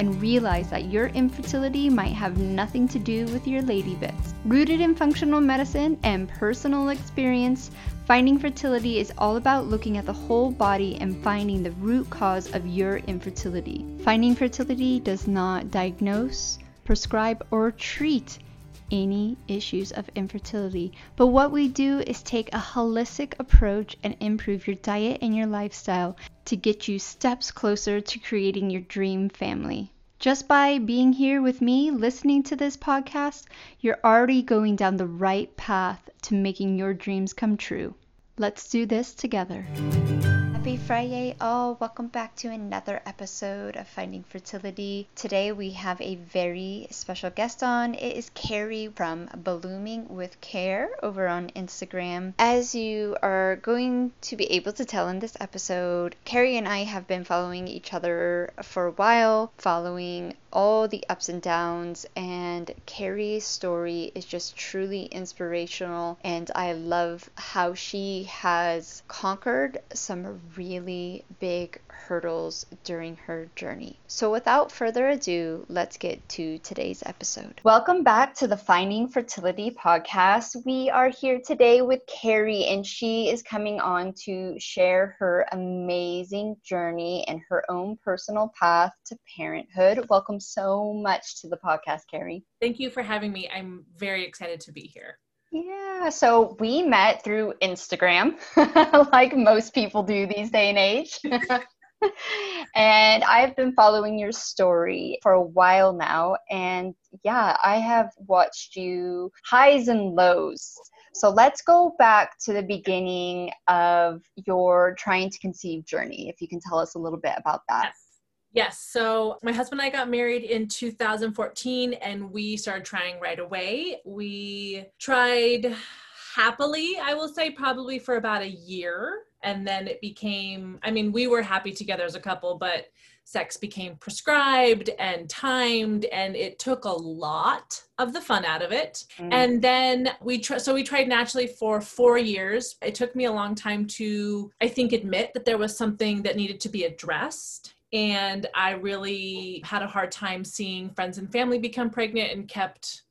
and realize that your infertility might have nothing to do with your lady bits. Rooted in functional medicine and personal experience, Finding Fertility is all about looking at the whole body and finding the root cause of your infertility. Finding Fertility does not diagnose, prescribe, or treat any issues of infertility. But what we do is take a holistic approach and improve your diet and your lifestyle to get you steps closer to creating your dream family. Just by being here with me, listening to this podcast, you're already going down the right path to making your dreams come true. Let's do this together. Happy Friday, all. Welcome back to another episode of Finding Fertility. Today we have a very special guest on. It is Carrie from Blooming with Care over on Instagram. As you are going to be able to tell in this episode, Carrie and I have been following each other for a while, following all the ups and downs, and Carrie's story is just truly inspirational. And I love how she has conquered some really big hurdles during her journey. So, without further ado, let's get to today's episode. Welcome back to the Finding Fertility podcast. We are here today with Carrie, and she is coming on to share her amazing journey and her own personal path to parenthood. Welcome so much to the podcast, Carrie. Thank you for having me. I'm very excited to be here. Yeah, so we met through Instagram, like most people do these day and age. and I've been following your story for a while now. And yeah, I have watched you highs and lows. So let's go back to the beginning of your trying to conceive journey. If you can tell us a little bit about that. Yes. So my husband and I got married in 2014 and we started trying right away. We tried happily, I will say, probably for about a year. And then it became, I mean, we were happy together as a couple, but sex became prescribed and timed and it took a lot of the fun out of it mm. and then we tr- so we tried naturally for four years it took me a long time to i think admit that there was something that needed to be addressed and I really had a hard time seeing friends and family become pregnant and kept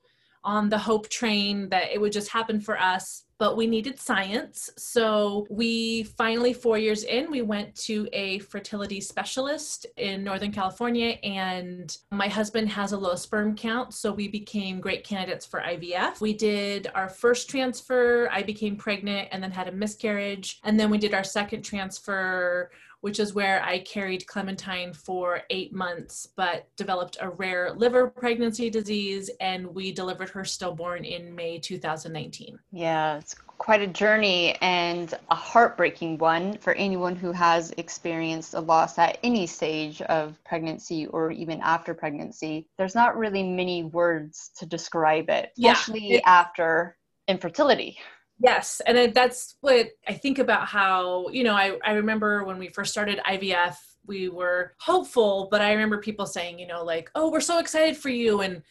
on the hope train that it would just happen for us. But we needed science. So we finally, four years in, we went to a fertility specialist in Northern California. And my husband has a low sperm count. So we became great candidates for IVF. We did our first transfer. I became pregnant and then had a miscarriage. And then we did our second transfer which is where I carried Clementine for eight months, but developed a rare liver pregnancy disease, and we delivered her stillborn in May 2019. Yeah, it's quite a journey and a heartbreaking one for anyone who has experienced a loss at any stage of pregnancy or even after pregnancy. There's not really many words to describe it, especially yeah, after infertility. Yes. And that's what I think about how, you know, I, I remember when we first started IVF, we were hopeful, but I remember people saying, you know, like, oh, we're so excited for you. And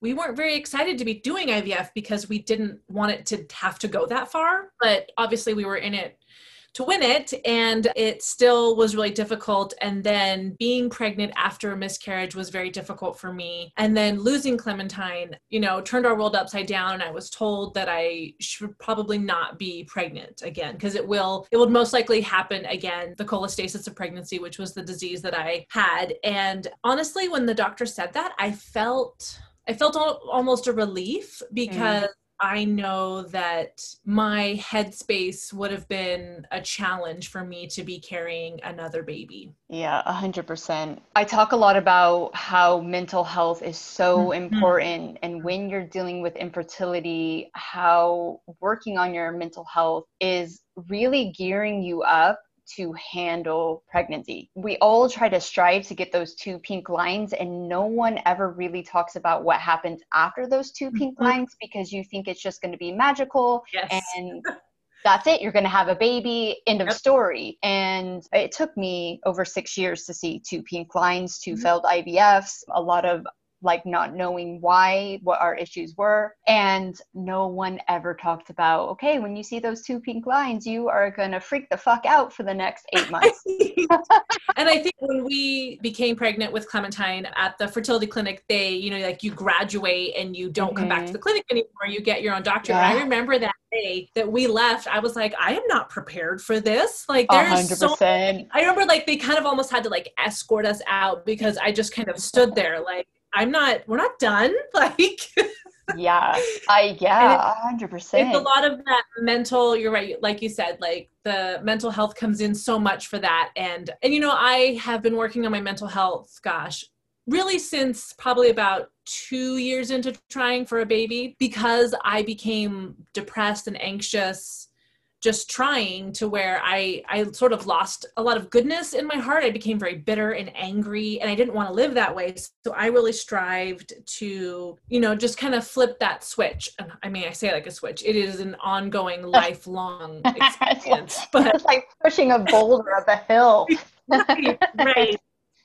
we weren't very excited to be doing IVF because we didn't want it to have to go that far. But obviously, we were in it to win it and it still was really difficult. And then being pregnant after a miscarriage was very difficult for me. And then losing clementine you know turned our world upside down. And i was told that i should probably not be pregnant again because it will it would most likely happen again the cholestasis of pregnancy which was the disease that i had. And honestly when the doctor said that i felt I felt almost a relief because mm. I know that my headspace would have been a challenge for me to be carrying another baby. Yeah, 100%. I talk a lot about how mental health is so mm-hmm. important. And when you're dealing with infertility, how working on your mental health is really gearing you up to handle pregnancy. We all try to strive to get those two pink lines, and no one ever really talks about what happens after those two pink mm-hmm. lines because you think it's just going to be magical yes. and that's it. You're going to have a baby. End of yep. story. And it took me over six years to see two pink lines, 2 mm-hmm. failed IVFs, a lot of like not knowing why, what our issues were. And no one ever talked about, okay, when you see those two pink lines, you are going to freak the fuck out for the next eight months. and I think when we became pregnant with Clementine at the fertility clinic, they, you know, like you graduate and you don't mm-hmm. come back to mm-hmm. the clinic anymore, you get your own doctor. Yeah. And I remember that day that we left, I was like, I am not prepared for this. Like there's 100%. so I remember like they kind of almost had to like escort us out because I just kind of stood there like I'm not, we're not done. Like, yeah, I, yeah, hundred percent. It's a lot of that mental, you're right. Like you said, like the mental health comes in so much for that. And, and, you know, I have been working on my mental health, gosh, really since probably about two years into trying for a baby because I became depressed and anxious just trying to where I I sort of lost a lot of goodness in my heart. I became very bitter and angry and I didn't want to live that way. So I really strived to, you know, just kind of flip that switch. And I mean, I say like a switch. It is an ongoing lifelong experience. but it's like pushing a boulder up a hill. right. right.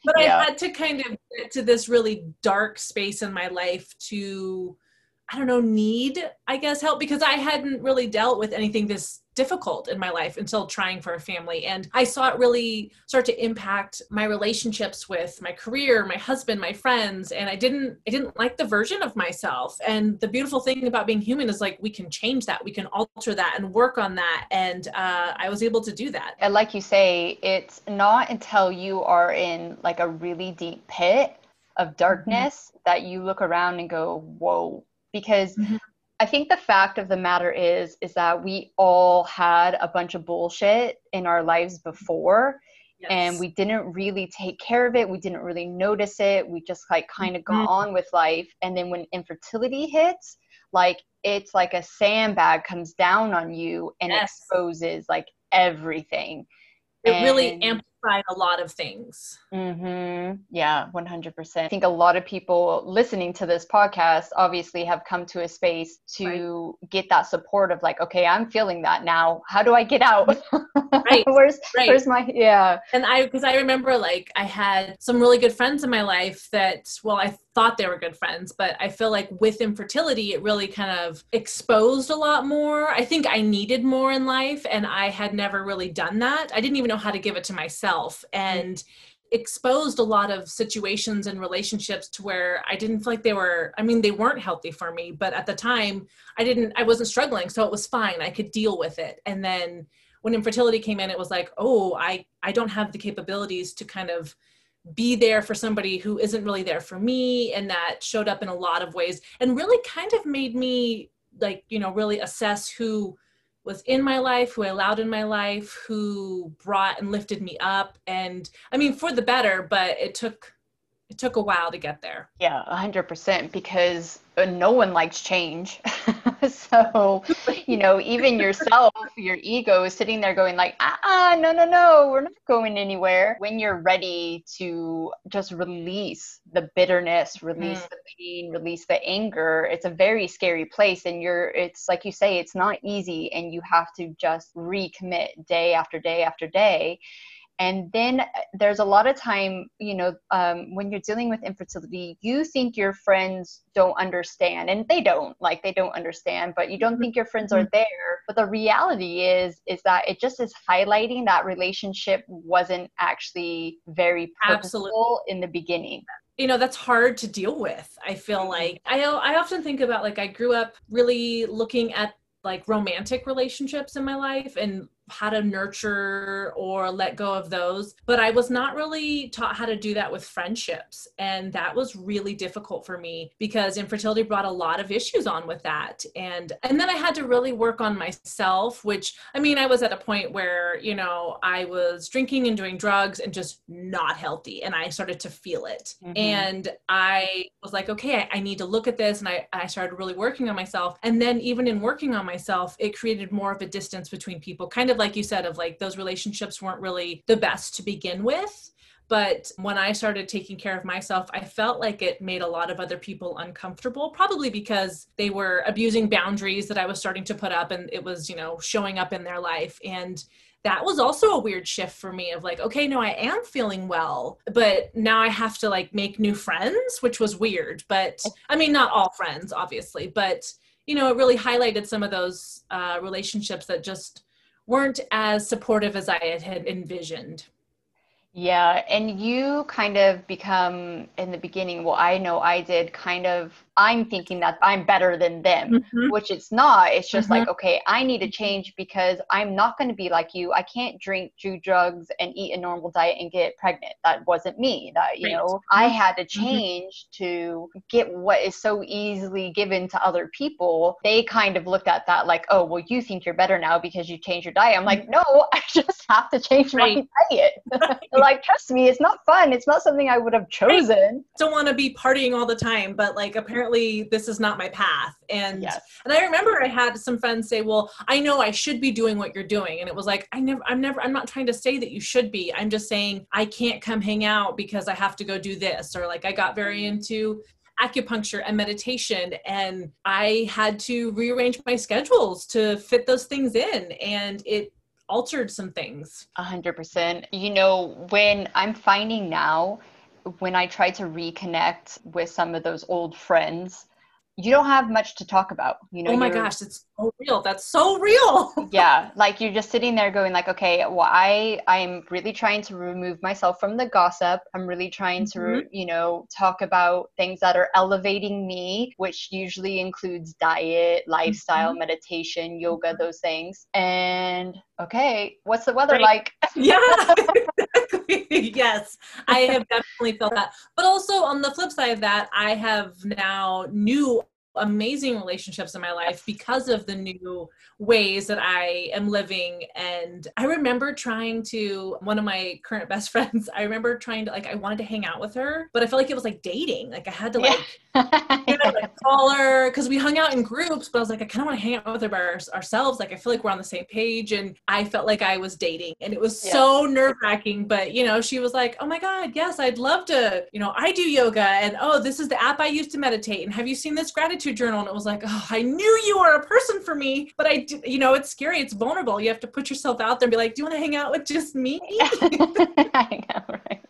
But yeah. I had to kind of get to this really dark space in my life to I don't know, need, I guess, help because I hadn't really dealt with anything this difficult in my life until trying for a family. And I saw it really start to impact my relationships with my career, my husband, my friends. And I didn't, I didn't like the version of myself. And the beautiful thing about being human is like we can change that, we can alter that and work on that. And uh, I was able to do that. And like you say, it's not until you are in like a really deep pit of darkness mm-hmm. that you look around and go, whoa, because mm-hmm. I think the fact of the matter is is that we all had a bunch of bullshit in our lives before yes. and we didn't really take care of it we didn't really notice it we just like kind of mm-hmm. got on with life and then when infertility hits like it's like a sandbag comes down on you and yes. exposes like everything it and, really a lot of things. Mm-hmm. Yeah, 100%. I think a lot of people listening to this podcast obviously have come to a space to right. get that support of like, okay, I'm feeling that now. How do I get out? Right. where's, right. where's my, yeah. And I, because I remember like I had some really good friends in my life that, well, I thought they were good friends, but I feel like with infertility, it really kind of exposed a lot more. I think I needed more in life, and I had never really done that. I didn't even know how to give it to myself. And exposed a lot of situations and relationships to where I didn't feel like they were I mean they weren't healthy for me but at the time I didn't I wasn't struggling so it was fine I could deal with it. And then when infertility came in it was like oh I I don't have the capabilities to kind of be there for somebody who isn't really there for me and that showed up in a lot of ways and really kind of made me like you know really assess who was in my life who i allowed in my life who brought and lifted me up. And i mean for the better but it took it took a while to get there. Yeah 100% because uh, no one likes change. So you know even yourself your ego is sitting there going like ah no no no we're not going anywhere when you're ready to just release the bitterness release mm. the pain release the anger. It's a very scary place and you're it's like you say it's not easy and you have to just recommit day after day after day and then uh, there's a lot of time you know um, when you're dealing with infertility you think your friends don't understand and they don't like they don't understand but you don't mm-hmm. think your friends are mm-hmm. there but the reality is is that it just is highlighting that relationship wasn't actually very purposeful Absolutely. in the beginning you know that's hard to deal with i feel mm-hmm. like i i often think about like i grew up really looking at like romantic relationships in my life and how to nurture or let go of those but i was not really taught how to do that with friendships. And that was really difficult for me because infertility brought a lot of issues on with that. And and then i had to really work on myself which i mean i was at a point where you know i was drinking and doing drugs and just not healthy and i started to feel it. Mm-hmm. and i was like okay I, I need to look at this. And I, I started really working on myself. And then even in working on myself it created more of a distance between people kind of like you said of like those relationships weren't really the best to begin with But when I started taking care of myself, I felt like it made a lot of other people uncomfortable, probably because they were abusing boundaries that I was starting to put up and it was, you know, showing up in their life. And that was also a weird shift for me of like okay no i am feeling well but now i have to like make new friends which was weird but i mean not all friends obviously but you know it really highlighted some of those uh, relationships that just weren't as supportive as i had envisioned yeah, and you kind of become in the beginning, well, I know I did kind of I'm thinking that I'm better than them, mm-hmm. which it's not. It's just mm-hmm. like, okay, I need to change because I'm not going to be like you. I can't drink, do drugs, and eat a normal diet and get pregnant. That wasn't me. That, you right. know, I mm-hmm. had to mm-hmm. change to get what is so easily given to other people. They kind of looked at that like, oh, well, you think you're better now because you changed your diet. I'm like, mm-hmm. no, I just have to change right. my diet. like, trust me, it's not fun. It's not something I would have chosen. Right. Don't want to be partying all the time, but like, apparently this is not my path and yes. and i remember i had some friends say well i know i should be doing what you're doing and it was like i never i'm never i'm not trying to say that you should be i'm just saying i can't come hang out because i have to go do this or like i got very mm-hmm. into acupuncture and meditation and i had to rearrange my schedules to fit those things in and it altered some things. A hundred percent. You know when i'm finding now when I try to reconnect with some of those old friends, you don't have much to talk about. You know, oh my gosh, it's so real. That's so real. yeah, like you're just sitting there going like, okay, well, I I'm really trying to remove myself from the gossip. I'm really trying mm-hmm. to, you know, talk about things that are elevating me, which usually includes diet, lifestyle, mm-hmm. meditation, yoga, those things. And okay, what's the weather right. like? yeah. yes, I have definitely felt that. But also on the flip side of that, I have now new amazing relationships in my life because of the new ways that I am living. And I remember trying to, one of my current best friends, I remember trying to, like, I wanted to hang out with her, but I felt like it was like dating. Like, I had to, like, yeah. you know, like call her because we hung out in groups, but I was like, I kind of want to hang out with her by our, ourselves. Like, I feel like we're on the same page. And I felt like I was dating. And it was yeah. so nerve wracking. But, you know, she was like, oh my God, yes, I'd love to, you know, I do yoga. And oh, this is the app I use to meditate. And have you seen this gratitude journal? And it was like, oh, I knew you were a person for me, but I you know, it's scary. It's vulnerable. You have to put yourself out there and be like, do you want to hang out with just me? I know, right?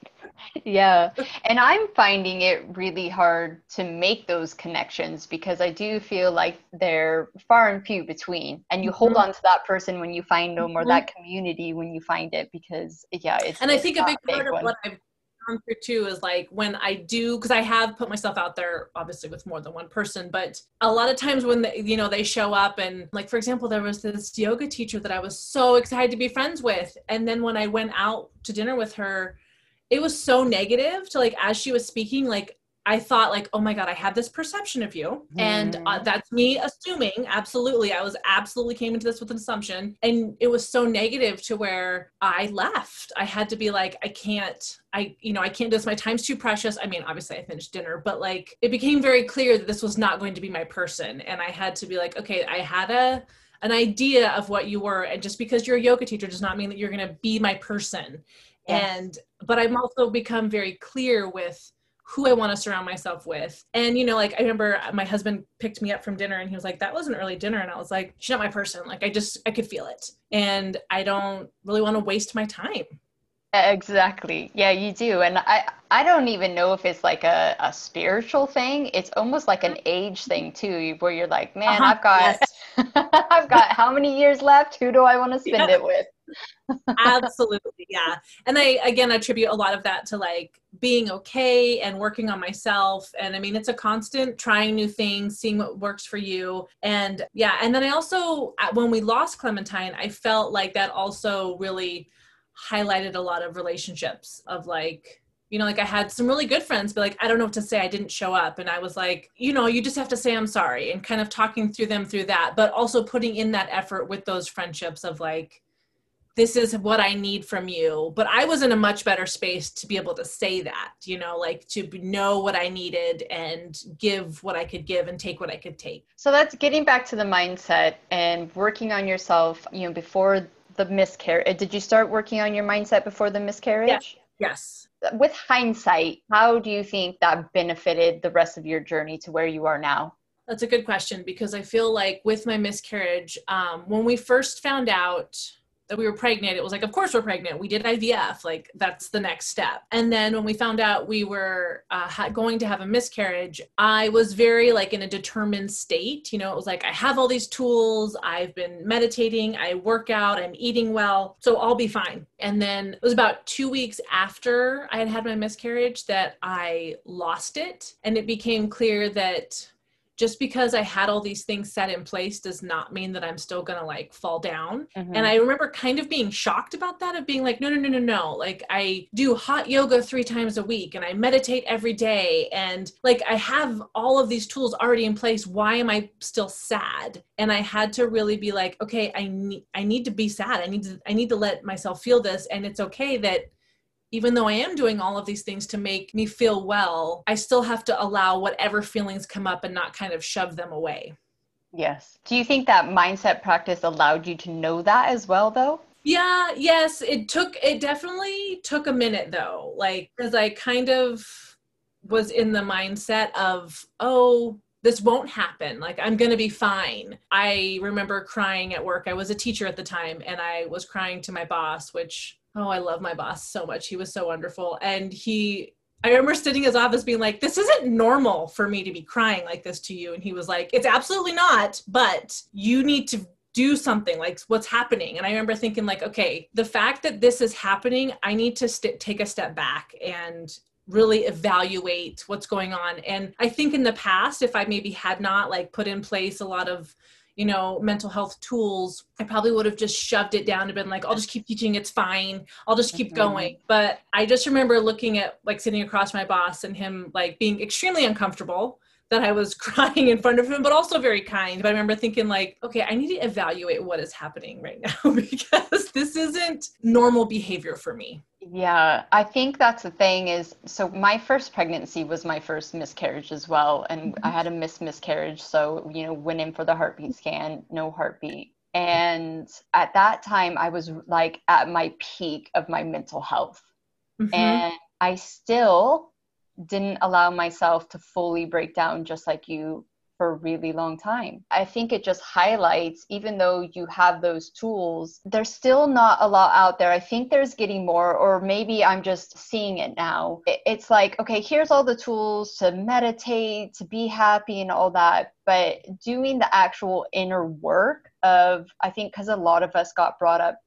yeah. And I'm finding it really hard to make those connections because I do feel like they're far and few between. And you mm-hmm. hold on to that person when you find them or mm-hmm. that community when you find it because, yeah, it's. And I think a big part of one. what I've through too is like when I do because I have put myself out there obviously with more than one person, but a lot of times when they, you know they show up and like for example there was this yoga teacher that I was so excited to be friends with, and then when I went out to dinner with her, it was so negative to like as she was speaking like I thought like, oh my God, I have this perception of you. Mm. And uh, mm-hmm. that's me assuming, absolutely. I was absolutely came into this with an assumption. And it was so negative to where I left. I had to be like, I can't, I, you know, I can't do this. My time's too precious. I mean, obviously I finished dinner, but like it became very clear that this was not going to be my person. And I had to be like, okay, I had a, an idea of what you were. And just because you're a yoga teacher does not mean that you're going to be my person. Yes. And, but I've also become very clear with, who I want to surround myself with. And, you know, like I remember my husband picked me up from dinner and he was like, that was an early dinner. And I was like, she's not my person. Like I just, I could feel it. And I don't really want to waste my time. Exactly. Yeah, you do. And I I don't even know if it's like a, a spiritual thing. It's almost like an age thing too, where you're like, man, uh-huh. I've got yes. I've got how many years left? Who do I want to spend yeah. it with? Absolutely, yeah. And I again attribute a lot of that to like being okay and working on myself. And I mean, it's a constant trying new things, seeing what works for you. And yeah, and then I also when we lost Clementine, I felt like that also really highlighted a lot of relationships of like you know like i had some really good friends but like i don't know what to say i didn't show up and i was like you know you just have to say i'm sorry and kind of talking through them through that but also putting in that effort with those friendships of like this is what i need from you but i was in a much better space to be able to say that you know like to know what i needed and give what i could give and take what i could take so that's getting back to the mindset and working on yourself you know before the miscarriage. Did you start working on your mindset before the miscarriage? Yes. with hindsight, how do you think that benefited the rest of your journey to where you are now? That's a good question because I feel like with my miscarriage, um, when we first found out that we were pregnant, it was like, of course we're pregnant. We did IVF, like that's the next step. And then when we found out we were uh, going to have a miscarriage, I was very like in a determined state. You know, it was like I have all these tools. I've been meditating. I work out. I'm eating well, so I'll be fine. And then it was about two weeks after I had had my miscarriage that I lost it, and it became clear that just because I had all these things set in place does not mean that I'm still gonna like fall down. Mm-hmm. And I remember kind of being shocked about that of being like, no, no, no, no, no. Like I do hot yoga three times a week and I meditate every day. And like I have all of these tools already in place. Why am I still sad? And I had to really be like, okay, I need I need to be sad. I need to I need to let myself feel this. And it's okay that even though I am doing all of these things to make me feel well, I still have to allow whatever feelings come up and not kind of shove them away. Yes. Do you think that mindset practice allowed you to know that as well, though? Yeah, yes. It took, it definitely took a minute though. Like, because I kind of was in the mindset of, oh, this won't happen. Like, I'm going to be fine. I remember crying at work. I was a teacher at the time and I was crying to my boss, which oh, I love my boss so much. He was so wonderful. And he, I remember sitting in his office being like, this isn't normal for me to be crying like this to you. And he was like, it's absolutely not, but you need to do something like what's happening and i remember thinking like okay the fact that this is happening i need to st- take a step back and really evaluate what's going on and i think in the past if i maybe had not like put in place a lot of you know, mental health tools, I probably would have just shoved it down and been like, I'll just keep teaching, it's fine. I'll just keep mm-hmm. going. But I just remember looking at like sitting across my boss and him like being extremely uncomfortable that I was crying in front of him, but also very kind. But I remember thinking, like, okay, I need to evaluate what is happening right now because this isn't normal behavior for me. Yeah, I think that's the thing is so my first pregnancy was my first miscarriage as well. And mm-hmm. I had a missed miscarriage. So, you know, went in for the heartbeat scan, no heartbeat. And at that time, I was like at my peak of my mental health. Mm-hmm. And I still didn't allow myself to fully break down just like you for a really long time. I think it just highlights, even though you have those tools, there's still not a lot out there. I think there's getting more, or maybe I'm just seeing it now. It's like, okay, here's all the tools to meditate, to be happy, and all that. But doing the actual inner work of, I think, because a lot of us got brought up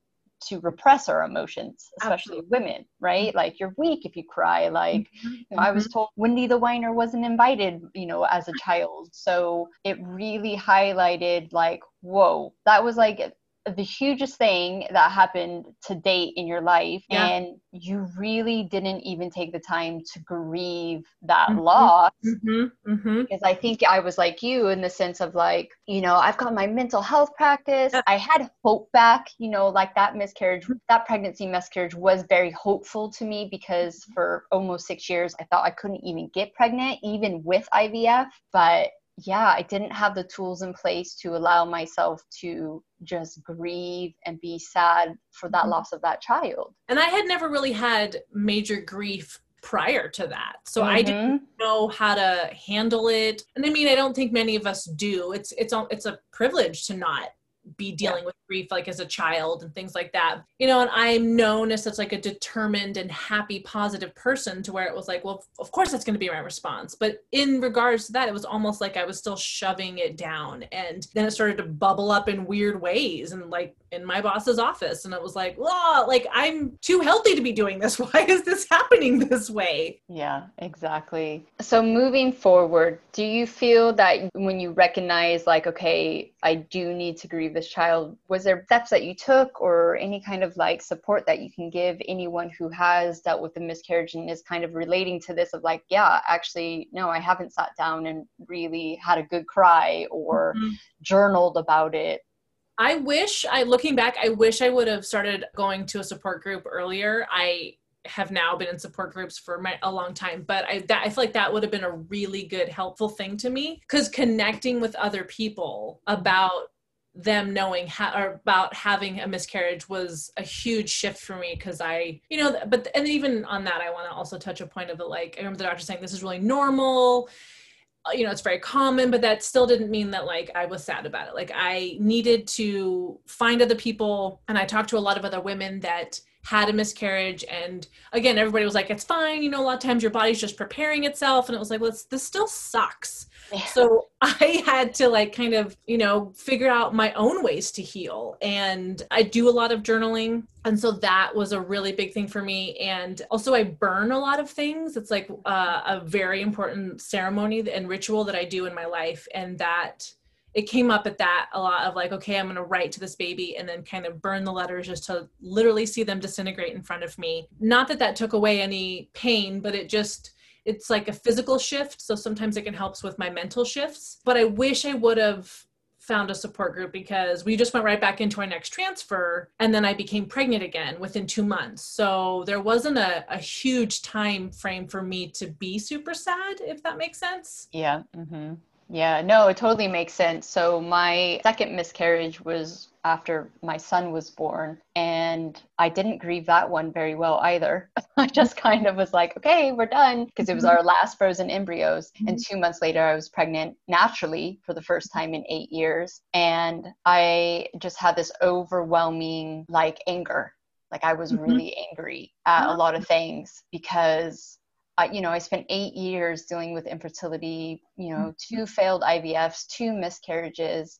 to repress our emotions, especially Absolutely. women, right? Like you're weak if you cry. Like mm-hmm. you know, I was mm-hmm. told Wendy the Whiner wasn't invited, you know, as a child. So it really highlighted like, whoa, that was like the hugest thing that happened to date in your life yeah. and you really didn't even take the time to grieve that mm-hmm. loss mm-hmm. Mm-hmm. because i think i was like you in the sense of like you know i've got my mental health practice yeah. i had hope back you know like that miscarriage that pregnancy miscarriage was very hopeful to me because mm-hmm. for almost six years i thought i couldn't even get pregnant even with ivf but yeah, I didn't have the tools in place to allow myself to just grieve and be sad for that mm-hmm. loss of that child. And I had never really had major grief prior to that. So mm-hmm. I didn't mm-hmm. know how to handle it. And I mean, I don't think many of us do. It's it's it's a privilege to not be dealing yeah. with grief like as a child and things like that. You know and i'm known as such like a determined and happy positive person to where it was like well of course that's going to be my response. But in regards to that it was almost like i was still shoving it down. And then it started to bubble up in weird ways and like in my boss's office. And it was like oh like i'm too healthy to be doing this. Why is this happening this way? Yeah exactly. So moving forward do you feel that when you recognize like okay i do need to grieve this child was there steps that you took or any kind of like support that you can give anyone who has dealt with a miscarriage and is kind of relating to this of like yeah actually no i haven't sat down and really had a good cry or mm-hmm. journaled about it I wish I looking back, I wish I would have started going to a support group earlier. I have now been in support groups for my, a long time, but I that, I feel like that would have been a really good helpful thing to me because connecting with other people about them knowing or about having a miscarriage was a huge shift for me because I, you know, but and even on that, I want to also touch a point of it. Like I remember the doctor saying this is really normal uh, you know it's very common but that still didn't mean that like i was sad about it like i needed to find other people and i talked to a lot of other women that had a miscarriage and again everybody was like it's fine you know a lot of times your body's just preparing itself and it was like well this still sucks yeah. so i had to like kind of you know figure out my own ways to heal and i do a lot of journaling and so that was a really big thing for me and also i burn a lot of things it's like uh, a very important ceremony and ritual that i do in my life and that it came up at that a lot of like okay i'm going to write to this baby and then kind of burn the letters just to literally see them disintegrate in front of me. Not that that took away any pain but it just it's like a physical shift. So sometimes it can help with my mental shifts. But i wish i would have found a support group because we just went right back into our next transfer and then i became pregnant again within two months. So there wasn't a, a huge time frame for me to be super sad if that makes sense. Yeah mm-hmm. Yeah, no, it totally makes sense. So my second miscarriage was after my son was born and I didn't grieve that one very well either. I just kind of was like, okay, we're done because it was our last frozen embryos and mm-hmm. 2 months later I was pregnant naturally for the first time in 8 years and I just had this overwhelming like anger. Like I was mm-hmm. really angry at a lot of things because uh, you know, I spent eight years dealing with infertility, you know, mm-hmm. two failed IVFs, two miscarriages.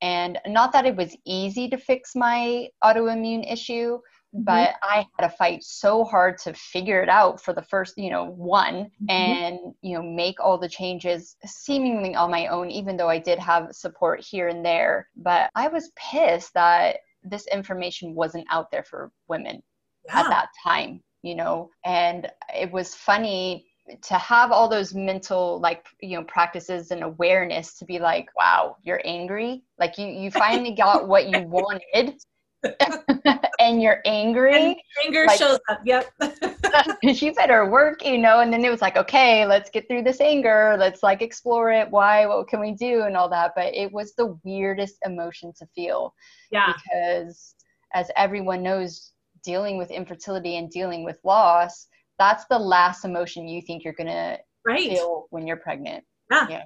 And not that it was easy to fix my autoimmune issue, mm-hmm. but I had to fight so hard to figure it out for the first, you know, one mm-hmm. and, you know, make all the changes seemingly on my own, even though I did have support here and there. But I was pissed that this information wasn't out there for women yeah. at that time you know? And it was funny to have all those mental like you know practices and awareness to be like wow you're angry? Like you you finally got what you wanted. And you're angry. And anger like, shows up yep. You better work you know? And then it was like okay let's get through this anger. Let's like explore it. Why? What can we do? And all that. But it was the weirdest emotion to feel yeah. because as everyone knows dealing with infertility and dealing with loss, that's the last emotion you think you're gonna right. feel when you're pregnant. Yeah. yeah.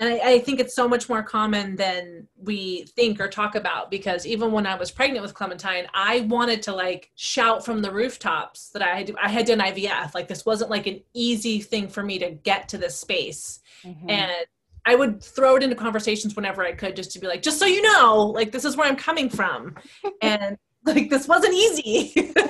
And I, I, think it's so much more common than we think or talk about because even when I was pregnant with Clementine, I wanted to like shout from the rooftops that I had I had done IVF. Like this wasn't like an easy thing for me to get to this space. Mm-hmm. And I would throw it into conversations whenever I could just to be like, just so you know, like this is where I'm coming from. and like this wasn't easy.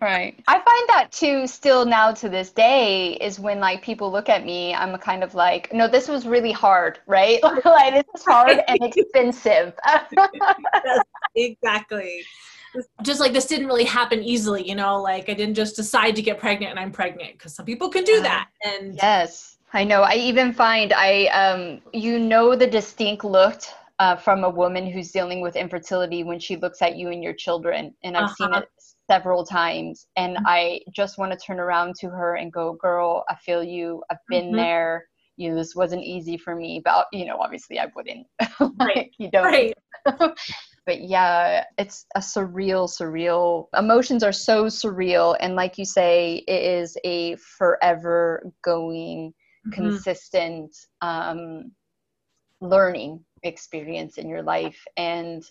Right. I find that too still now to this day is when like people look at me i'm kind of like no this was really hard right? Like this is hard and expensive. Yes, exactly. Just like this didn't really happen easily you know? Like i didn't just decide to get pregnant and i'm pregnant because some people can do yeah. that and yes. I know. I even find I, um, you know, the distinct look uh, from a woman who's dealing with infertility when she looks at you and your children. And I've uh-huh. seen it several times. And mm-hmm. I just want to turn around to her and go, girl, I feel you. I've been mm-hmm. there. You know, this wasn't easy for me, but you know, obviously I wouldn't. like, right. you don't. Right. but yeah, it's a surreal, surreal. Emotions are so surreal. And like you say, it is a forever going, mm-hmm. consistent um, learning experience in your life. And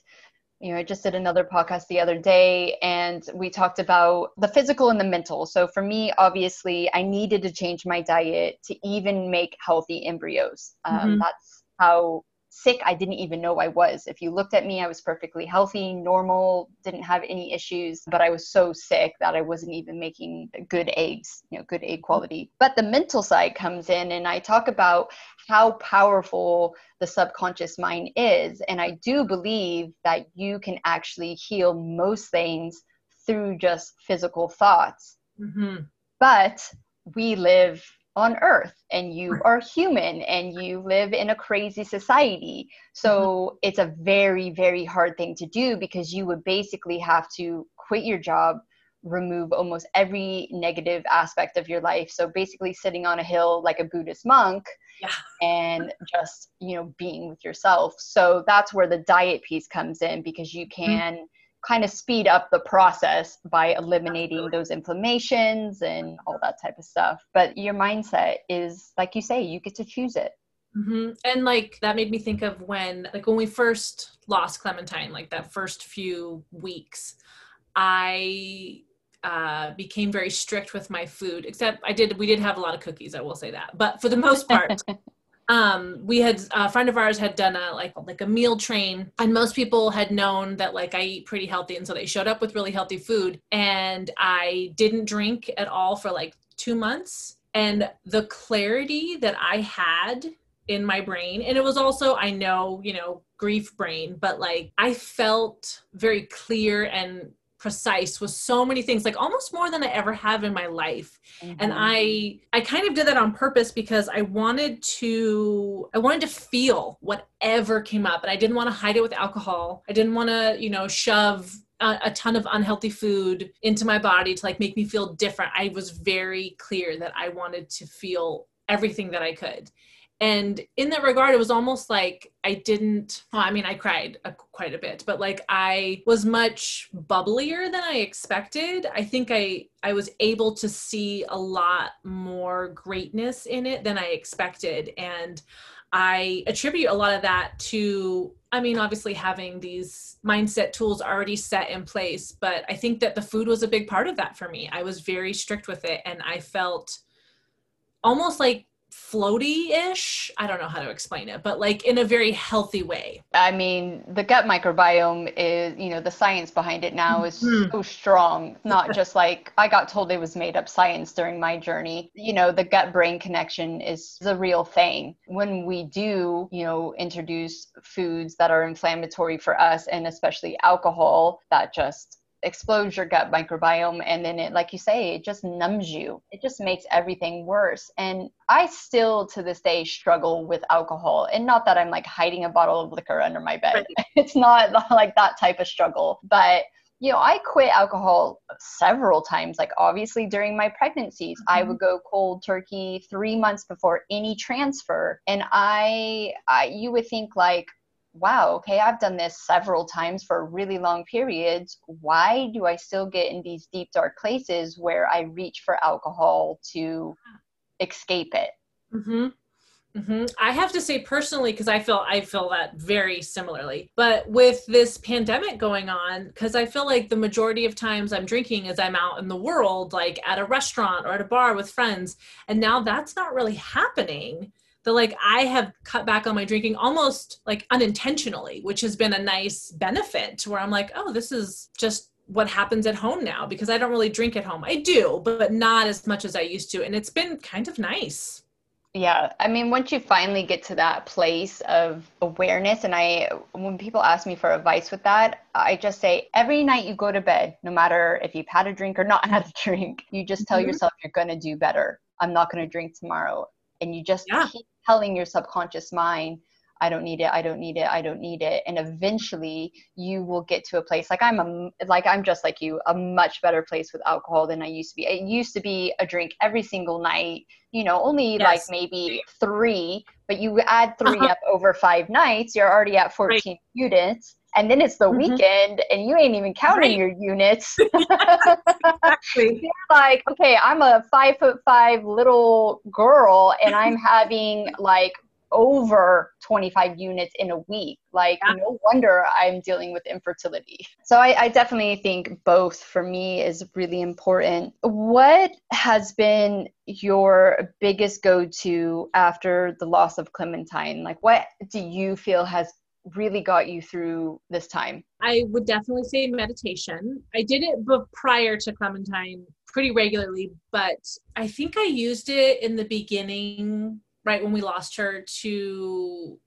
you know i just did another podcast the other day and we talked about the physical and the mental. So for me obviously i needed to change my diet to even make healthy embryos. Um, mm-hmm. that's how sick I didn't even know I was. If you looked at me, I was perfectly healthy, normal, didn't have any issues, but I was so sick that I wasn't even making good eggs, you know, good egg quality. But the mental side comes in, and I talk about how powerful the subconscious mind is. And I do believe that you can actually heal most things through just physical thoughts. Mm-hmm. But we live on earth and you are human and you live in a crazy society so mm-hmm. it's a very very hard thing to do because you would basically have to quit your job remove almost every negative aspect of your life. So basically, sitting on a hill like a Buddhist monk yeah. and just, you know, being with yourself. So that's where the diet piece comes in because you mm-hmm. can. Mm-hmm. Kind of speed up the process by eliminating Absolutely. those inflammations and all that type of stuff. But your mindset is, like you say, you get to choose it. Mm-hmm. And like that made me think of when, like, when we first lost Clementine, like that first few weeks, I uh, became very strict with my food. Except I did, we did have a lot of cookies. I will say that, but for the most part. um we had a friend of ours had done a like like a meal train and most people had known that like i eat pretty healthy and so they showed up with really healthy food and i didn't drink at all for like two months. And the clarity that i had in my brain and it was also i know you know grief brain but like i felt very clear and precise with so many things like almost more than i ever have in my life. Mm-hmm. and i i kind of did that on purpose because i wanted to i wanted to feel whatever came up and i didn't want to hide it with alcohol. I didn't want to you know shove a, a, ton of unhealthy food into my body to like make me feel different. I was very clear that i wanted to feel everything that i could and in that regard it was almost like i didn't well, i mean i cried a, quite a bit but like i was much bubblier than i expected. I think i i was able to see a lot more greatness in it than i expected. And i attribute a lot of that to i mean obviously having these mindset tools already set in place but i think that the food was a big part of that for me. I was very strict with it and i felt almost like floaty-ish? I don't know how to explain it but like in a very healthy way. I mean the gut microbiome is you know the science behind it now is mm-hmm. so strong. Not just like i got told it was made up science during my journey. You know the gut brain connection is the real thing. When we do you know introduce foods that are inflammatory for us and especially alcohol that just explodes your gut microbiome and then it like you say it just numbs you. It just makes everything worse. And i still to this day struggle with alcohol. And not that i'm like hiding a bottle of liquor under my bed. Right. it's not like that type of struggle. But you know i quit alcohol several times like obviously during my pregnancies. Mm-hmm. i would go cold turkey three months before any transfer. And I, I you would think like wow, okay, I've done this several times for really long periods. Why do I still get in these deep, dark places where I reach for alcohol to escape it? Mm-hmm. Mm-hmm. I have to say personally, because I feel I feel that very similarly. But with this pandemic going on, because I feel like the majority of times I'm drinking is I'm out in the world, like at a restaurant or at a bar with friends, and now that's not really happening that like I have cut back on my drinking almost like unintentionally, which has been a nice benefit to where I'm like, oh, this is just what happens at home now because I don't really drink at home. I do, but not as much as I used to. And it's been kind of nice. Yeah, I mean, once you finally get to that place of awareness, and I, when people ask me for advice with that, I just say every night you go to bed, no matter if you've had a drink or not had a drink, you just tell mm-hmm. yourself you're going to do better. I'm not going to drink tomorrow. And you just yeah. keep telling your subconscious mind I don't need it, I don't need it, I don't need it. And eventually you will get to a place like I'm a like I'm just like you, a much better place with alcohol than I used to be. It used to be a drink every single night, you know, only yes. like maybe three, but you add 3 uh-huh. up over five nights, you're already at 14 right. units. And then it's the mm-hmm. weekend and you ain't even counting right. your units. exactly. You're like, okay, I'm a five foot five little girl and I'm having like over 25 units in a week. Like, yeah. no wonder I'm dealing with infertility. So, I, I, definitely think both for me is really important. What has been your biggest go to after the loss of Clementine? Like, what do you feel has really got you through this time? I would definitely say meditation. I did it prior to Clementine pretty regularly, but I think I used it in the beginning right when we lost her to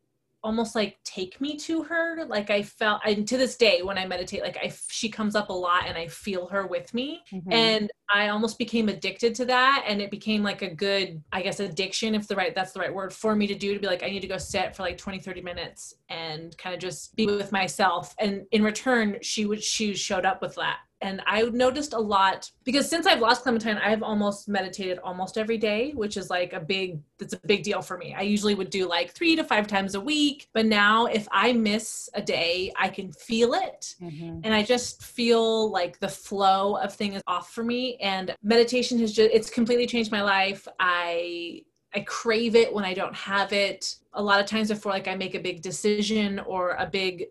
almost like take me to her. Like i felt and to this day when i meditate like i she comes up a lot and i feel her with me. Mm-hmm. and i almost became addicted to that and it became like a good i guess addiction if the right that's the right word for me to do to be like i need to go sit for like 20 30 minutes and kind of just be with myself. And in return she would she showed up with that And I noticed a lot because since I've lost Clementine, I've almost meditated almost every day, which is like a big, that's a big deal for me. I usually would do like three to five times a week. But now if I miss a day, I can feel it. Mm-hmm. And I just feel like the flow of things off for me. And meditation has just, it's completely changed my life. I I crave it when I don't have it. A lot of times before like I make a big decision or a big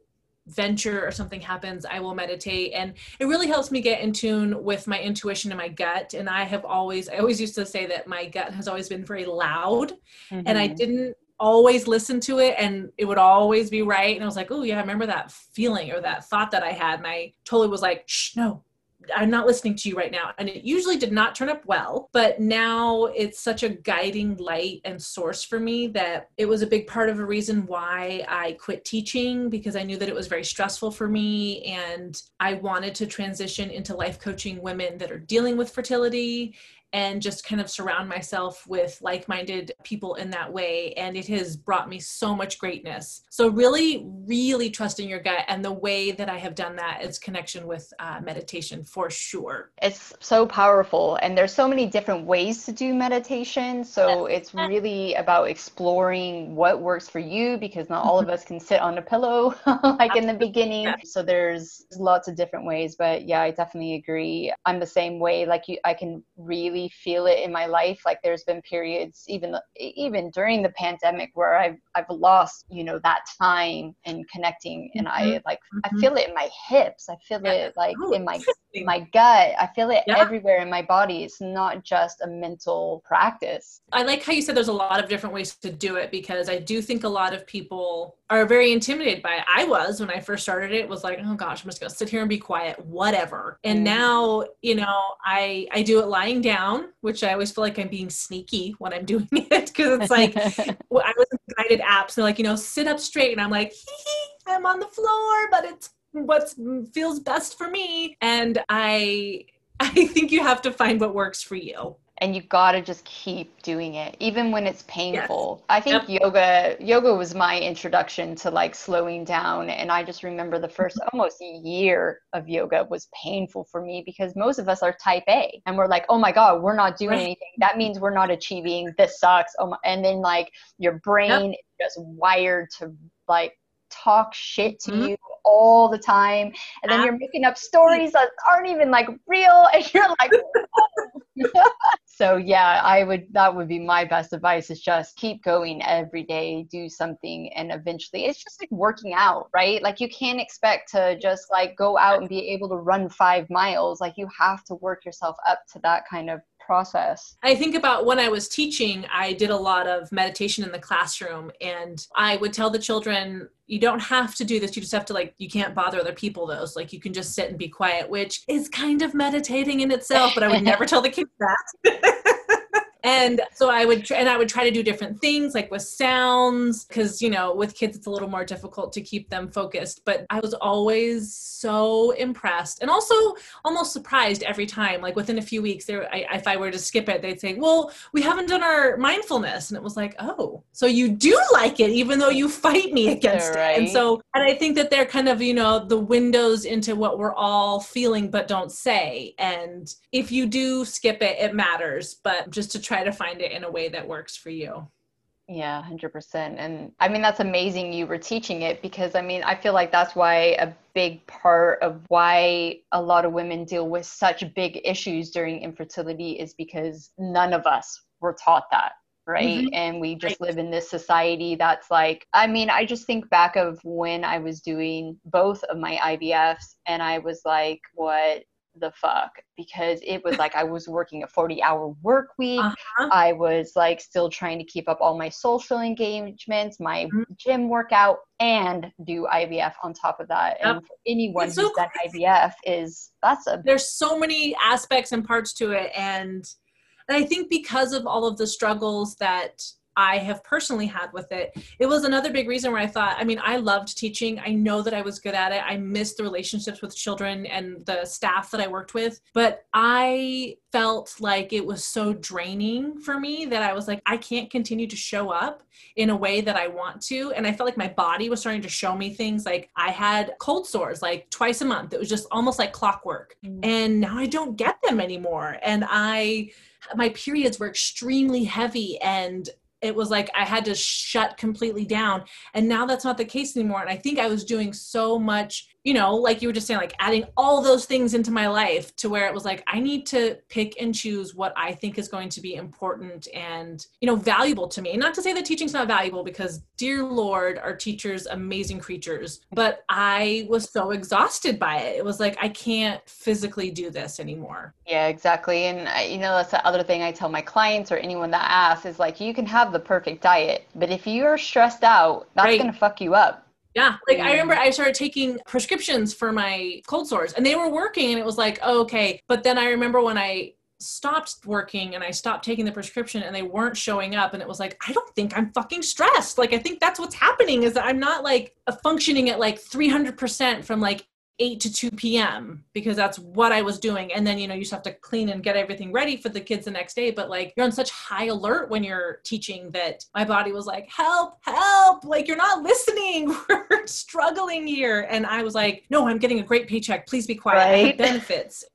venture or something happens, I will meditate. And it really helps me get in tune with my intuition and my gut. And I have always, I always used to say that my gut has always been very loud mm-hmm. and I mm-hmm. didn't always listen to it and it would always be right. And I was like, oh yeah, I remember that feeling or that thought that I had. And I totally was like, shh, no, I'm not listening to you right now. And it usually did not turn up well, but now it's such a guiding light and source for me that it was a big part of a reason why I quit teaching because I knew that it was very stressful for me. And I wanted to transition into life coaching women that are dealing with fertility and just kind of surround myself with like minded people in that way. And it has brought me so much greatness. So, really, really trusting your gut. And the way that I have done that is connection with uh, meditation for sure. It's so powerful. And there's so many different ways to do meditation. So, it's really about exploring what works for you because not all of us can sit on a pillow like in the beginning. So, there's lots of different ways. But yeah, I definitely agree. I'm the same way. Like, you, I can really really feel it in my life. Like there's been periods, even even during the pandemic, where I've I've lost, you know, that time in connecting, and mm-hmm. I like mm-hmm. I feel it in my hips. I feel yeah. it like oh, in my my gut. I feel it yeah. everywhere in my body. It's not just a mental practice. I like how you said there's a lot of different ways to do it because I do think a lot of people are very intimidated by it. I was when I first started it was like, oh gosh, I'm just gonna sit here and be quiet, whatever. And mm. now, you know, I I do it lying down, which I always feel like I'm being sneaky when I'm doing it because it's like I was in guided apps. They're like, you know, sit up straight, and I'm like, I'm on the floor, but it's what feels best for me and i i think you have to find what works for you and you gotta just keep doing it even when it's painful yes. i think yep. yoga yoga was my introduction to like slowing down and i just remember the first mm-hmm. almost year of yoga was painful for me because most of us are type a and we're like oh my god we're not doing anything that means we're not achieving this sucks oh my, and then like your brain yep. is just wired to like talk shit to mm-hmm. you all the time and then you're making up stories that aren't even like real and you're like so yeah i would that would be my best advice is just keep going every day do something and eventually it's just like working out right? Like you can't expect to just like go out and be able to run five miles. Like you have to work yourself up to that kind of process? I think about when I was teaching, I did a lot of meditation in the classroom, and I would tell the children, you don't have to do this. You just have to, like, you can't bother other people, though. So, like, you can just sit and be quiet, which is kind of meditating in itself, but I would never tell the kids that. and so i would tr- and i would try to do different things like with sounds because you know with kids it's a little more difficult to keep them focused. But i was always so impressed and also almost surprised every time. Like within a few weeks there I, if i were to skip it they'd say well we haven't done our mindfulness. And it was like oh so you do like it even though you fight me against right. it. And so and i think that they're kind of you know the windows into what we're all feeling but don't say. And if you do skip it it matters. But just to try to find it in a way that works for you. Yeah, 100%. And I mean, that's amazing you were teaching it because I mean, I feel like that's why a big part of why a lot of women deal with such big issues during infertility is because none of us were taught that. Right. Mm-hmm. And we just live in this society that's like, I mean, I just think back of when I was doing both of my IVFs and I was like, what the fuck because it was like I was working a 40 hour work week. Uh-huh. I was like still trying to keep up all my social engagements, my mm-hmm. gym workout, and do IVF on top of that. Yep. And for anyone it's who's so done IVF is that's a there's so many aspects and parts to it. And, and I think because of all of the struggles that I have personally had with it. It was another big reason where I thought, I mean, I loved teaching. I know that I was good at it. I missed the relationships with children and the staff that I worked with, but I felt like it was so draining for me that I was like, I can't continue to show up in a way that I want to. And I felt like my body was starting to show me things like I had cold sores like twice a month. It was just almost like clockwork. Mm. And now I don't get them anymore. And I, my periods were extremely heavy and it was like I had to shut completely down. And now that's not the case anymore. And I think I was doing so much you know, like you were just saying, like adding all those things into my life to where it was like, I need to pick and choose what I think is going to be important and, you know, valuable to me. not to say that teaching's not valuable because, dear Lord, our teachers amazing creatures. But I was so exhausted by it. It was like, I can't physically do this anymore. Yeah, exactly. And, I, you know, that's the other thing I tell my clients or anyone that asks is like, you can have the perfect diet, but if you're stressed out, that's right. going to fuck you up yeah. Like I remember I started taking prescriptions for my cold sores and they were working and it was like, oh, okay. But then I remember when I stopped working and I stopped taking the prescription and they weren't showing up and it was like I don't think I'm fucking stressed. Like I think that's what's happening is that I'm not like functioning at like 300% from like 8 to 2 p.m. because that's what I was doing. And then, you know, you just have to clean and get everything ready for the kids the next day. But like, you're on such high alert when you're teaching that my body was like, help, help. Like, you're not listening. We're struggling here. And I was like, no, I'm getting a great paycheck. Please be quiet. Right? benefits.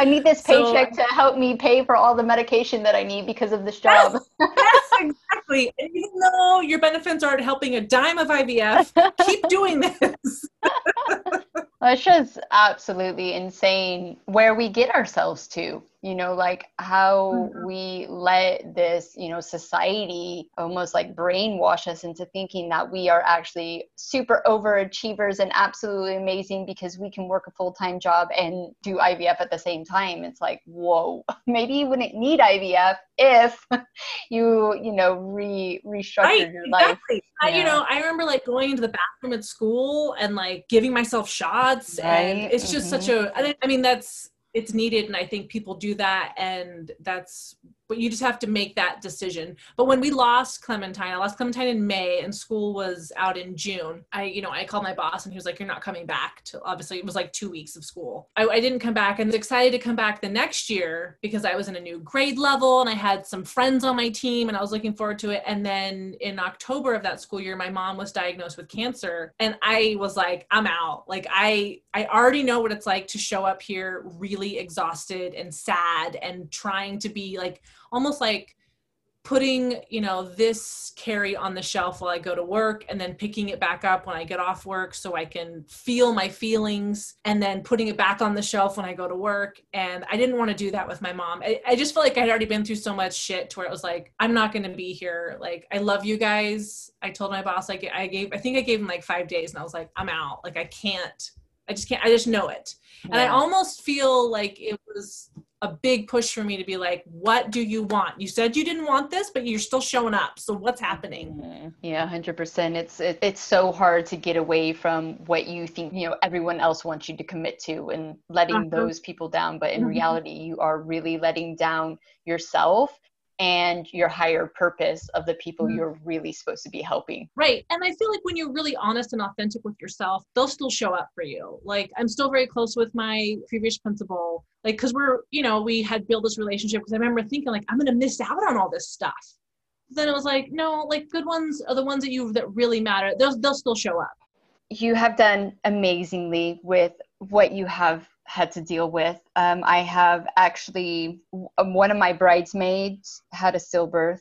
I need this paycheck so, to help me pay for all the medication that I need because of this job. Yes, yes exactly. And even though your benefits aren't helping a dime of IVF, keep doing this. it's just absolutely insane where we get ourselves to you know like how mm-hmm. we let this you know society almost like brainwash us into thinking that we are actually super overachievers and absolutely amazing because we can work a full-time job and do ivf at the same time it's like whoa maybe you wouldn't need ivf if you you know re restructured right, your exactly. life I, you know i remember like going into the bathroom at school and like giving myself shots right. and it's just mm-hmm. such a I mean that's it's needed and i think people do that and that's but you just have to make that decision. But when we lost Clementine, I lost Clementine in May and school was out in June. I, you know, I called my boss and he was like, You're not coming back to obviously it was like two weeks of school. I, I didn't come back and was excited to come back the next year because I was in a new grade level and I had some friends on my team and I was looking forward to it. And then in October of that school year, my mom was diagnosed with cancer and I was like, I'm out. Like I I already know what it's like to show up here really exhausted and sad and trying to be like almost like putting you know this carry on the shelf while i go to work and then picking it back up when i get off work so i can feel my feelings and then putting it back on the shelf when i go to work. And i didn't want to do that with my mom. I, I just felt like i'd already been through so much shit to where it was like i'm not going to be here. Like i love you guys. I told my boss like i gave i think i gave him like five days and i was like i'm out. Like i can't i just can't i just know it. Yeah. and i almost feel like it was a big push for me to be like, what do you want? You said you didn't want this, but you're still showing up. So what's happening? Mm-hmm. Yeah, hundred percent. It's it, it's so hard to get away from what you think you know everyone else wants you to commit to and letting uh-huh. those people down. But in mm-hmm. reality, you are really letting down yourself and your higher purpose of the people mm-hmm. you're really supposed to be helping. Right. And I feel like when you're really honest and authentic with yourself, they'll still show up for you. Like I'm still very close with my previous principal, like because we're, you know, we had built this relationship because I remember thinking like I'm gonna miss out on all this stuff. Then it was like, no, like good ones are the ones that you that really matter. They'll they'll still show up. You have done amazingly with what you have had to deal with. Um, I have actually, um, one of my bridesmaids had a stillbirth,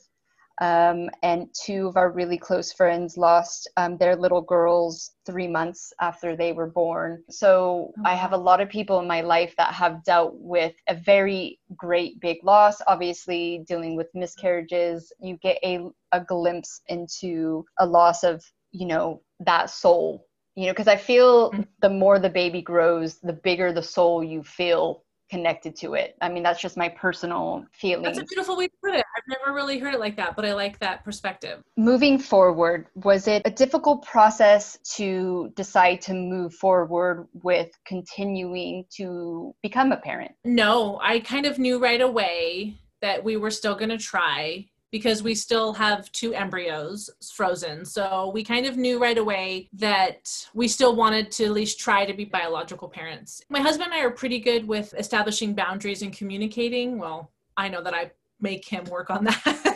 um, and two of our really close friends lost um, their little girls three months after they were born. So I have a lot of people in my life that have dealt with a very great big loss. Obviously, dealing with miscarriages, you get a, a glimpse into a loss of, you know, that soul you know because i feel mm-hmm. the more the baby grows the bigger the soul you feel connected to it. I mean that's just my personal feeling that's a beautiful way to put it. I've never really heard it like that but i like that perspective. Moving forward was it a difficult process to decide to move forward with continuing to become a parent? No i kind of knew right away that we were still going to try because we still have two embryos frozen. So we kind of knew right away that we still wanted to at least try to be biological parents. My husband and I are pretty good with establishing boundaries and communicating. Well, I know that I make him work on that.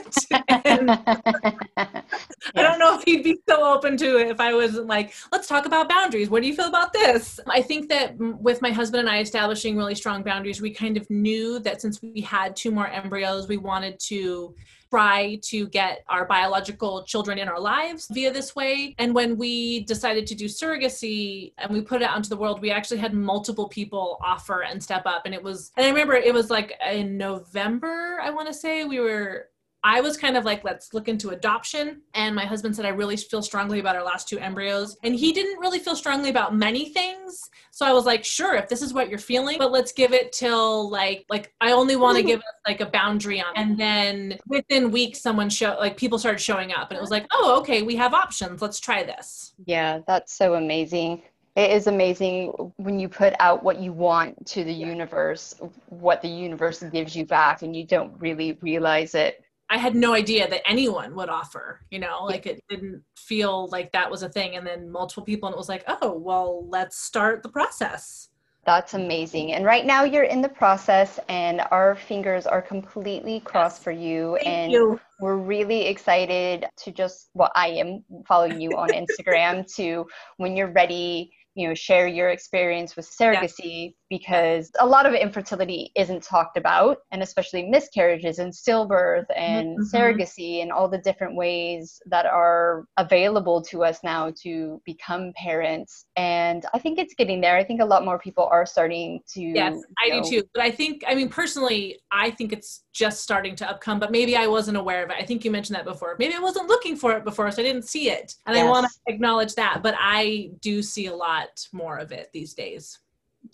I don't know if he'd be so open to it if I was like, let's talk about boundaries. What do you feel about this? I think that with my husband and I establishing really strong boundaries, we kind of knew that since we had two more embryos, we wanted to try to get our biological children in our lives via this way. And when we decided to do surrogacy and we put it out into the world, we actually had multiple people offer and step up. And it was, and I remember it was like in November, I want to say, we were I was kind of like, let's look into adoption. And my husband said, I really feel strongly about our last two embryos. And he didn't really feel strongly about many things. So I was like, sure, if this is what you're feeling, but let's give it till like, like I only want to mm-hmm. give us like a boundary on. It. And then within weeks, someone showed, like people started showing up and it was like, oh, okay, we have options. Let's try this. Yeah, that's so amazing it is amazing when you put out what you want to the universe what the universe gives you back and you don't really realize it I had no idea that anyone would offer, you know, like it didn't feel like that was a thing. And then multiple people, and it was like, oh, well, let's start the process. That's amazing. And right now you're in the process, and our fingers are completely crossed yes. for you. Thank and you. we're really excited to just, well, I am following you on Instagram to when you're ready you know share your experience with surrogacy yeah. Because a lot of infertility isn't talked about and especially miscarriages and stillbirth and mm-hmm. surrogacy and all the different ways that are available to us now to become parents and i think it's getting there i think a lot more people are starting to yes i know, do too but i think i mean personally i think it's just starting to upcome but maybe i wasn't aware of it i think you mentioned that before maybe i wasn't looking for it before so i didn't see it and yes. i want to acknowledge that but i do see a lot lot more of it these days.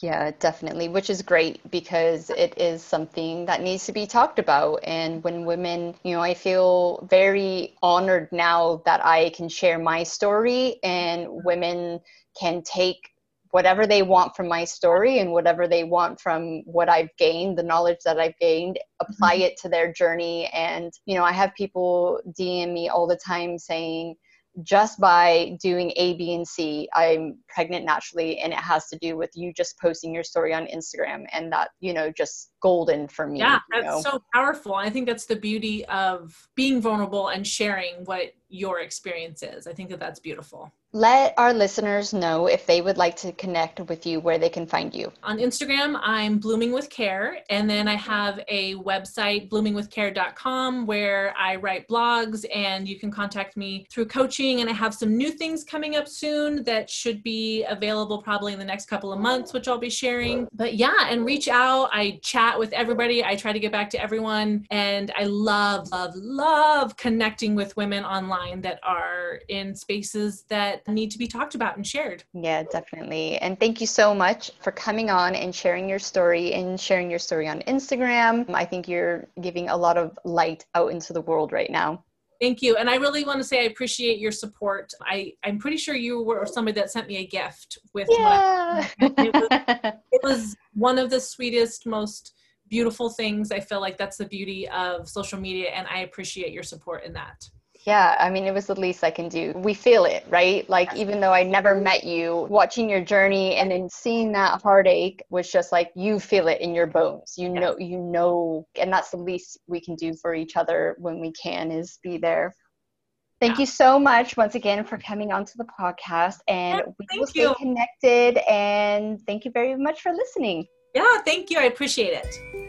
Yeah, definitely, which is great because it is something that needs to be talked about. And when women, you know, I feel very honored now that I can share my story and women can take whatever they want from my story and whatever they want from what I've gained, the knowledge that I've gained, apply mm-hmm. it to their journey. And, you know, I have people DM me all the time saying, just by doing A, B, and C, I'm pregnant naturally, and it has to do with you just posting your story on Instagram, and that you know just golden for me. Yeah, that's know? so powerful. I think that's the beauty of being vulnerable and sharing what your experience is. I think that that's beautiful. Let our listeners know if they would like to connect with you where they can find you. On Instagram, I'm Blooming with Care. And then I have a website, bloomingwithcare.com, where I write blogs and you can contact me through coaching. And I have some new things coming up soon that should be available probably in the next couple of months, which I'll be sharing. But yeah, and reach out. I chat with everybody. I try to get back to everyone. And I love, love, love connecting with women online that are in spaces that need to be talked about and shared. Yeah, definitely. And thank you so much for coming on and sharing your story and sharing your story on Instagram. I think you're giving a lot of light out into the world right now. Thank you. And I really want to say I appreciate your support. I, I'm pretty sure you were somebody that sent me a gift with yeah. it, was, it was one of the sweetest, most beautiful things. I feel like that's the beauty of social media, and I appreciate your support in that. Yeah, I mean, it was the least I can do. We feel it, right? Like, even though I never met you, watching your journey and then seeing that heartache was just like you feel it in your bones. You know, you know, and that's the least we can do for each other when we can is be there. Thank yeah. you so much once again for coming onto the podcast, and yeah, we will stay you. connected. And thank you very much for listening. Yeah, thank you. I appreciate it.